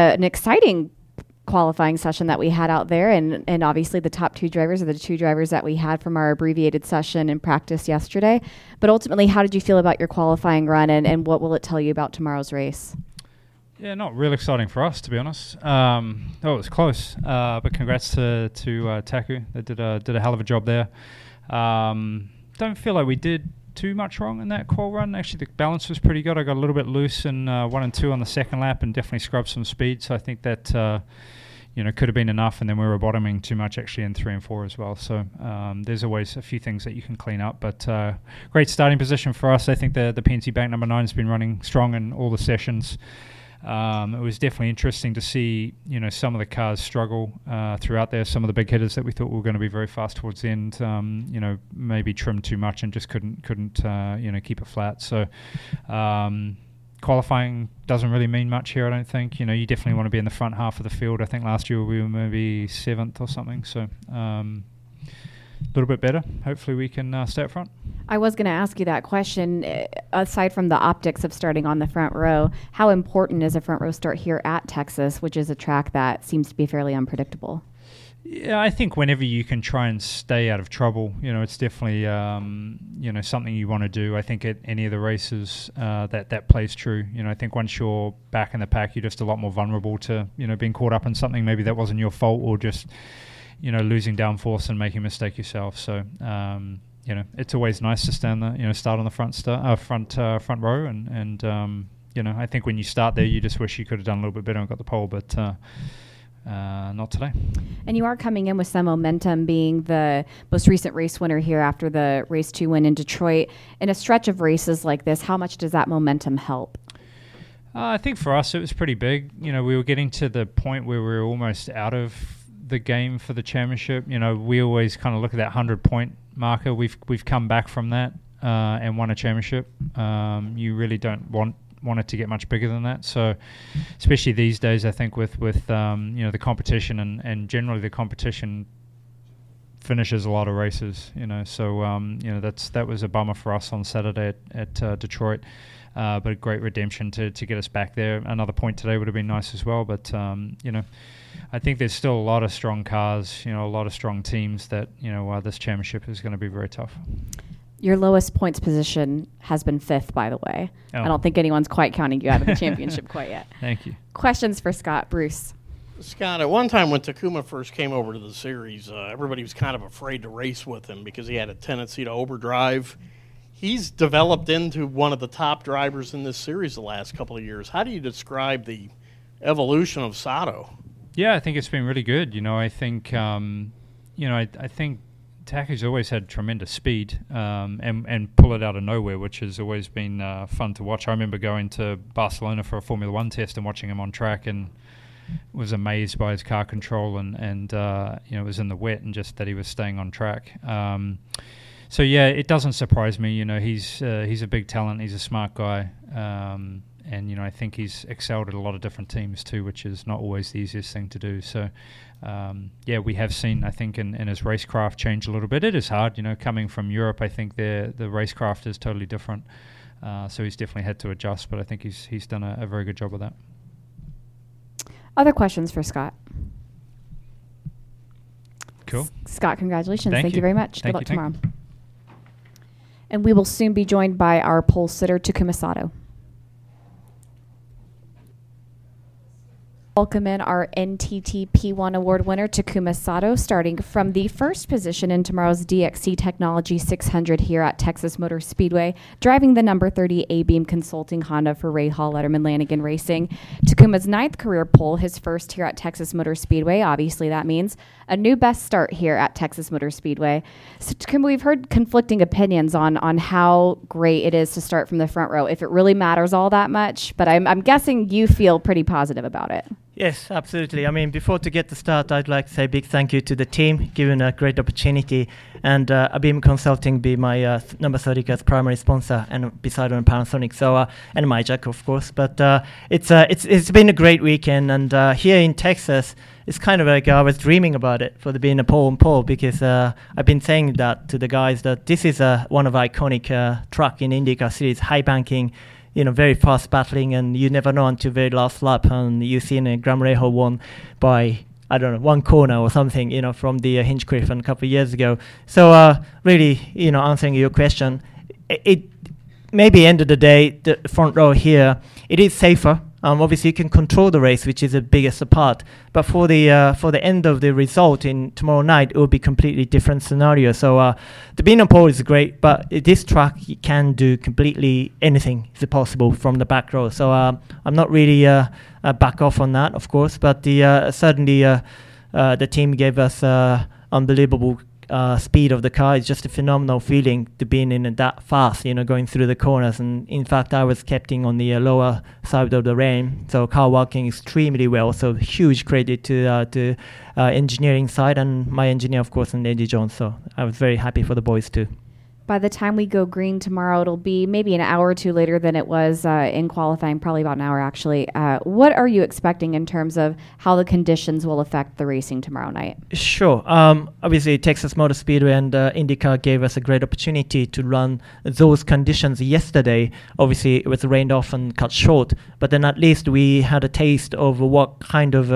an exciting qualifying session that we had out there and and obviously the top two drivers are the two drivers that we had from our abbreviated session in practice yesterday but ultimately how did you feel about your qualifying run and, and what will it tell you about tomorrow's race yeah, not real exciting for us, to be honest. Um, oh, it was close, uh, but congrats to to uh, Taku. They did a did a hell of a job there. Um, don't feel like we did too much wrong in that qual run. Actually, the balance was pretty good. I got a little bit loose in uh, one and two on the second lap, and definitely scrubbed some speed. So I think that uh, you know could have been enough. And then we were bottoming too much actually in three and four as well. So um, there's always a few things that you can clean up. But uh, great starting position for us. I think the the PNC Bank number nine has been running strong in all the sessions. Um, it was definitely interesting to see, you know, some of the cars struggle uh, throughout there. Some of the big hitters that we thought were going to be very fast towards the end, um, you know, maybe trimmed too much and just couldn't couldn't uh, you know keep it flat. So. Um, qualifying doesn't really mean much here, I don't think. You know, you definitely want to be in the front half of the field. I think last year we were maybe seventh or something. So, um, a little bit better. Hopefully, we can uh, stay up front. I was going to ask you that question. Uh, aside from the optics of starting on the front row, how important is a front row start here at Texas, which is a track that seems to be fairly unpredictable? Yeah, I think whenever you can try and stay out of trouble, you know, it's definitely um, you know something you want to do. I think at any of the races uh, that that plays true. You know, I think once you're back in the pack, you're just a lot more vulnerable to you know being caught up in something maybe that wasn't your fault or just you know losing downforce and making a mistake yourself. So um, you know it's always nice to stand there, you know start on the front uh, front uh, front row and and um, you know I think when you start there you just wish you could have done a little bit better and got the pole, but. Uh, uh, not today. And you are coming in with some momentum, being the most recent race winner here after the race two win in Detroit. In a stretch of races like this, how much does that momentum help? Uh, I think for us it was pretty big. You know, we were getting to the point where we were almost out of the game for the championship. You know, we always kind of look at that hundred point marker. We've we've come back from that uh, and won a championship. Um, you really don't want want it to get much bigger than that. So, especially these days, I think with with um, you know the competition and and generally the competition finishes a lot of races. You know, so um, you know that's that was a bummer for us on Saturday at, at uh, Detroit. Uh, but a great redemption to, to get us back there. Another point today would have been nice as well. But um, you know, I think there's still a lot of strong cars, you know, a lot of strong teams that, you know, uh, this championship is going to be very tough. Your lowest points position has been fifth, by the way. Oh. I don't think anyone's quite counting you out of the championship quite yet. Thank you. Questions for Scott Bruce. Scott, at one time when Takuma first came over to the series, uh, everybody was kind of afraid to race with him because he had a tendency to overdrive. He's developed into one of the top drivers in this series the last couple of years. How do you describe the evolution of Sato? Yeah, I think it's been really good. You know, I think um, you know, I, I think Taku's always had tremendous speed um, and and pull it out of nowhere, which has always been uh, fun to watch. I remember going to Barcelona for a Formula One test and watching him on track and was amazed by his car control and and uh, you know it was in the wet and just that he was staying on track. Um, so yeah, it doesn't surprise me. You know, he's uh, he's a big talent. He's a smart guy. Um, and you know I think he's excelled at a lot of different teams too, which is not always the easiest thing to do. So, um, yeah, we have seen I think in, in his racecraft change a little bit. It is hard, you know, coming from Europe. I think the the racecraft is totally different. Uh, so he's definitely had to adjust, but I think he's he's done a, a very good job with that. Other questions for Scott? Cool. S- Scott, congratulations. Thank, Thank you. you. very much. Thank Good luck you, tomorrow. And we will soon be joined by our pole sitter, Takuma Sato. welcome in our NTT P1 award winner, Takuma Sato, starting from the first position in tomorrow's DXC Technology 600 here at Texas Motor Speedway, driving the number 30 ABeam Consulting Honda for Rahal Letterman Lanigan Racing. Takuma's ninth career pole, his first here at Texas Motor Speedway. Obviously, that means a new best start here at Texas Motor Speedway. So, Takuma, we've heard conflicting opinions on on how great it is to start from the front row, if it really matters all that much. But I'm, I'm guessing you feel pretty positive about it. Yes, absolutely. I mean, before to get the start, I'd like to say a big thank you to the team, given a great opportunity, and uh, ABEAM Consulting be my uh, number 30 as primary sponsor, and beside on Panasonic, so uh, and Mi-Jack, of course. But uh, it's uh, it's it's been a great weekend, and uh, here in Texas, it's kind of like I was dreaming about it for the being a pole and pole because uh, I've been saying that to the guys that this is one of iconic truck in IndyCar series, high banking you know, very fast battling, and you never know until very last lap. And you see in a Graham Rahal won by I don't know one corner or something, you know, from the uh, Hinchcliffe a couple of years ago. So uh, really, you know, answering your question, it, it maybe end of the day, the front row here, it is safer um, obviously, you can control the race, which is the biggest part. But for the uh, for the end of the result in tomorrow night, it will be completely different scenario. So uh, the being on pole is great, but this track you can do completely anything is possible from the back row. So uh, I'm not really uh, uh, back off on that, of course. But the uh, certainly the team gave us unbelievable uh, speed of the car is just a phenomenal feeling to being in that fast, you know, going through the corners. And in fact, I was keeping on the uh, lower side of the lane, so car working extremely well. So huge credit to uh, to uh, engineering side and my engineer, of course, and Eddie Jones. So I was very happy for the boys too by the time we go green tomorrow, it'll be maybe an hour or two later than it was uh, in qualifying, probably about an hour actually. Uh, what are you expecting in terms of how the conditions will affect the racing tomorrow night? Sure. Um, obviously, Texas Motor Speedway and uh, IndyCar gave us a great opportunity to run those conditions yesterday. Obviously, it was rained off and cut short, but then at least we had a taste of what kind of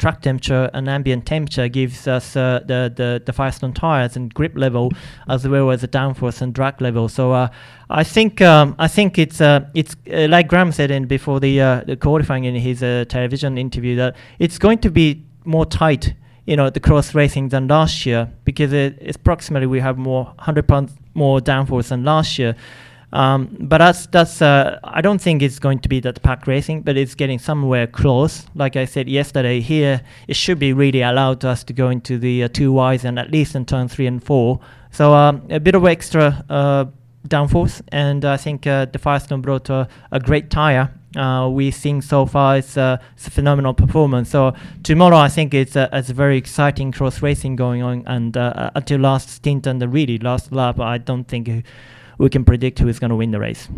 track temperature and ambient temperature gives us uh, the, the, the Firestone tires and grip level as well as the downforce and drag level. So uh, I think um, I think it's uh, it's uh, like Graham said in before the, uh, the qualifying in his uh, television interview that it's going to be more tight, you know, the cross racing than last year because it, it's approximately we have more 100 pounds more downforce than last year. Um, but that's that's uh, I don't think it's going to be that pack racing, but it's getting somewhere close. Like I said yesterday, here it should be really allowed to us to go into the uh, two Ys and at least in turn three and four. So um, a bit of extra uh, downforce, and I think uh, the Firestone brought a, great tire. Uh, we think so far it's, uh, it's, a phenomenal performance. So tomorrow I think it's a, it's a very exciting cross racing going on, and until last stint and the really last lap, I don't think we can predict who is going to win the race.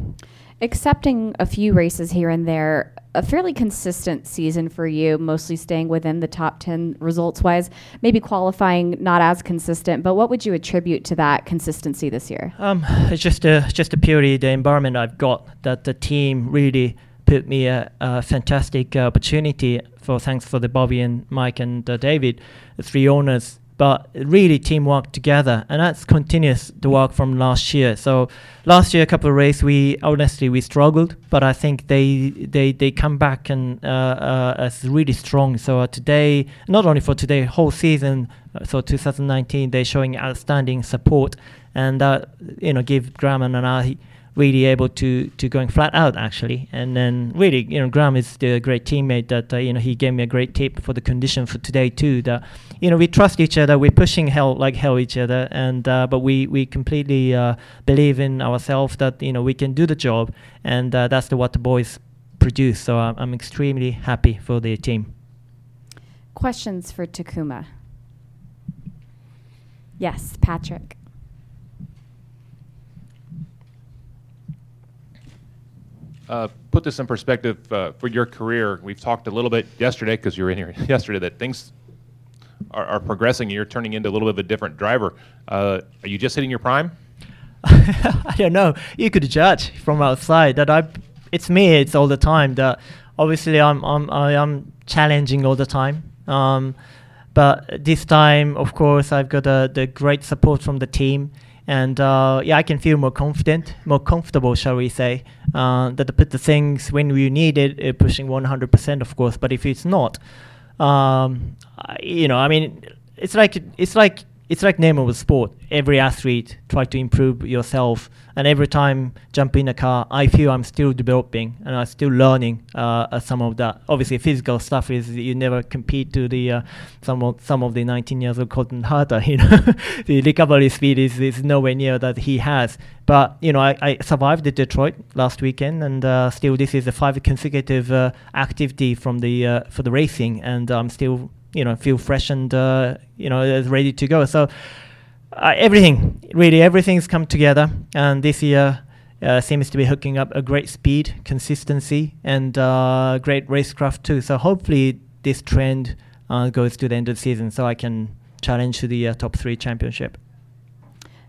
Accepting a few races here and there, a fairly consistent season for you, mostly staying within the top 10 results wise, maybe qualifying not as consistent, but what would you attribute to that consistency this year? Um, it's just a, just a purely the environment I've got that the team really put me a, a fantastic opportunity for thanks for the Bobby and Mike and uh, David, the three owners but really teamwork together and that's continuous the work from last year. So last year a couple of races we honestly we struggled but i think they they they come back and uh, uh, as really strong. So uh, today not only for today whole season uh, so 2019 they're showing outstanding support and uh, you know give graham and i really able to to going flat out actually. And then really you know Graham is the great teammate that uh, you know he gave me a great tip for the condition for today too that you know we trust each other we're pushing hell like hell each other and uh, but we we completely uh, believe in ourselves that you know we can do the job and uh, that's the, what the boys produce. So I'm, I'm extremely happy for the team. Questions for Takuma? Yes Patrick Uh, put this in perspective uh, for your career. We've talked a little bit yesterday because you were in here yesterday that things are, are, progressing. And you're turning into a little bit of a different driver. Uh, are you just hitting your prime? I don't know. You could judge from outside that I. It's me. It's all the time. That obviously I'm I'm I am challenging all the time. Um, but this time, of course, I've got uh, the great support from the team and uh, yeah, I can feel more confident, more comfortable, shall we say, uh, that to put the things when we need it, uh, pushing 100%, of course. But if it's not, um, you know, I mean, it's like it's like it's like of a sport. Every athlete try to improve yourself, and every time jump in a car, I feel I'm still developing and I'm still learning uh, some of that. Obviously, physical stuff is you never compete to the uh, some of some of the 19 years old Colton Herta. You know, the recovery speed is, is nowhere near that he has. But you know, I, I survived the Detroit last weekend, and uh, still this is a five consecutive uh, activity from the uh, for the racing, and I'm still you know feel fresh and uh, you know ready to go. So uh, everything, really, everything's come together, and this year. Uh, seems to be hooking up a great speed, consistency, and uh, great racecraft too. So hopefully this trend uh, goes to the end of the season, so I can challenge to the uh, top three championship.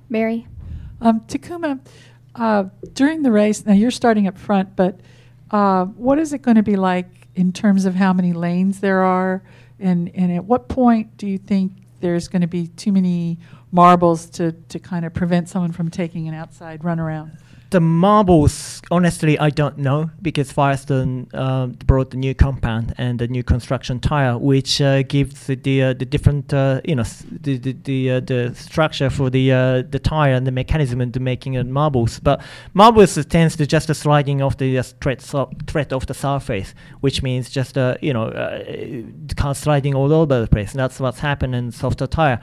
Mary, um, Takuma, Uh, during the race, now you're starting up front, but uh, what is it going to be like in terms of how many lanes there are, and and at what point do you think there's going to be too many marbles to to kind of prevent someone from taking an outside run around? the marbles, honestly, I don't know because Firestone uh, brought the new compound and the new construction tire, which uh, gives the uh, the different uh, you know the the the, uh, the structure for the uh, the tire and the mechanism into making it marbles. But marbles tends to just sliding off the thread so- thread of the surface, which means just you know sliding all over the place. And that's what's happened in softer tire.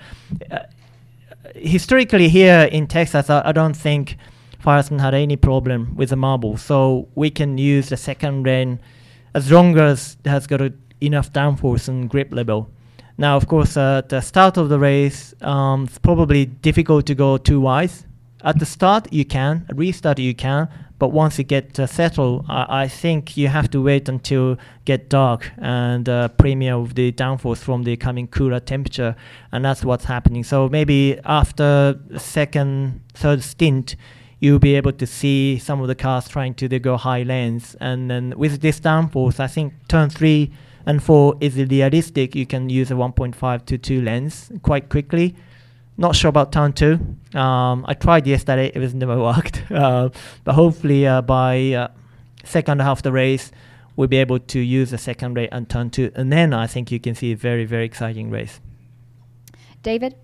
Historically, here in Texas, I, I don't think. Firestone had any problem with the marble. So we can use the second lane as long as it has got enough downforce and grip level. Now, of course, uh, at the start of the race, um, it's probably difficult to go too wide. At the start, you can. At restart, you can. But once you get uh, settled, I, I think you have to wait until get dark and uh, premiere of the downforce from the coming cooler temperature, and that's what's happening. So maybe after second, third stint, you'll be able to see some of the cars trying to go high lanes. And then with this downforce, I think turn three and four is realistic. You can use a 1.5 to 2 lens quite quickly. Not sure about turn two. Um, I tried yesterday; it was never worked. Uh, but hopefully, uh, by uh, second half of the race, we'll be able to use the second rate and turn two, and then I think you can see a very, very exciting race. David?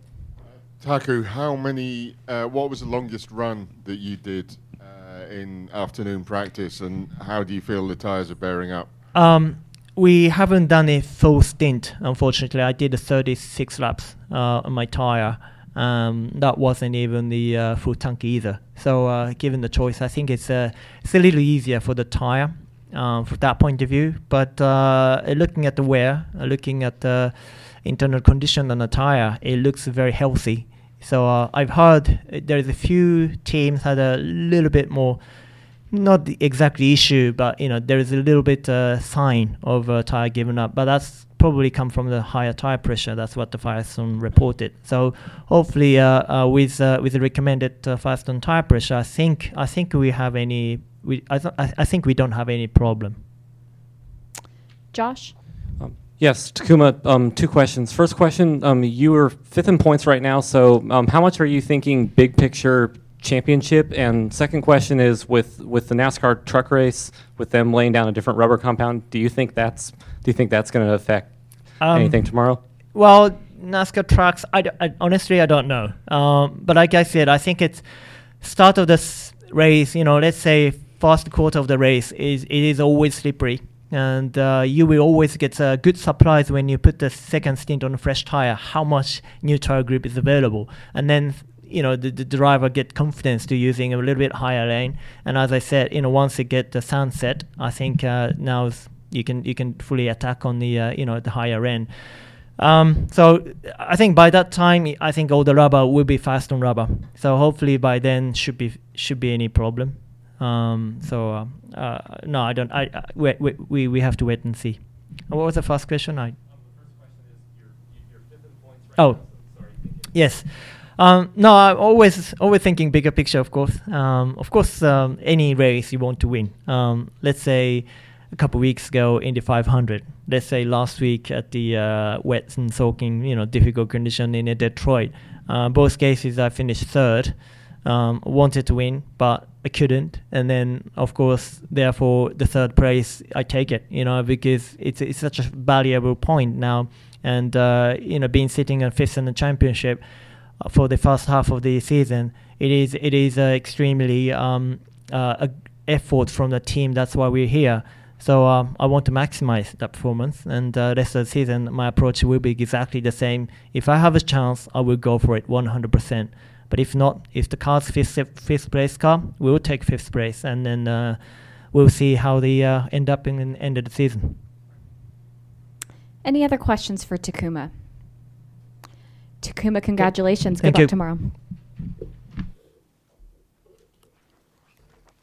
Taku, how many? Uh, what was the longest run that you did uh, in afternoon practice, and how do you feel the tires are bearing up? Um, we haven't done a full stint, unfortunately. I did a 36 laps uh, on my tire. Um, that wasn't even the uh, full tank either. So, uh, given the choice, I think it's a it's a little easier for the tire um, from that point of view. But uh, looking at the wear, uh, looking at the internal condition on the tire, it looks very healthy. So uh, I've heard uh, there's a few teams had a little bit more not the exactly issue, but you know there is a little bit uh, sign of uh, tire giving up, but that's probably come from the higher tire pressure. That's what the Firestone reported. So hopefully, uh, uh, with uh, with the recommended uh, Firestone tire pressure, I think I think we have any. We I, th- I I think we don't have any problem. Josh? Um, yes, Takuma, um, two questions. First question, um, you are fifth in points right now, so um, how much are you thinking big picture championship? And second question is with, with the NASCAR truck race, with them laying down a different rubber compound, do you think that's do you think that's going to affect Um, anything tomorrow? Well, NASCAR trucks, I, I- honestly I don't know. Um, but like I said, I think it's start of this race. You know, let's say first quarter of the race is it is always slippery, and uh, you will always get a good surprise when you put the second stint on a fresh tire. How much new tire grip is available, and then you know the, the driver get confidence to using a little bit higher lane. And as I said, you know once you get the sunset, I think uh, now is- you can you can fully attack on the uh, you know the higher end. Um, so I think by that time, I think all the rubber will be fast on rubber. So hopefully by then should be should be any problem. Um, so uh, uh, no, I don't. I, I we, we- we have to wait and see. What was the first question? I. Oh, yes. Um, no, I'm always always thinking bigger picture. Of course, um, of course, um, any race you want to win. Um, let's say a couple weeks ago in the 500. Let's say last week at the uh, wet and soaking, you know, difficult condition in Detroit. Uh, both cases I finished third. Um, wanted to win, but I couldn't. And then, of course, therefore, the third place I take it. You know, because it's it's such a valuable point now. And uh, you know, being sitting on fifth in the championship uh, for the first half of the season, it is it is uh, extremely um, uh, effort from the team. That's why we're here. So um, I want to maximize that performance, and uh, rest of the season, my approach will be exactly the same. If I have a chance, I will go for it 100%. But if not, if the car's fifth, fifth place car, we will take fifth place, and then uh, we'll see how they uh, end up in the end of the season. Any other questions for Takuma? Takuma, congratulations. Thank Good luck tomorrow.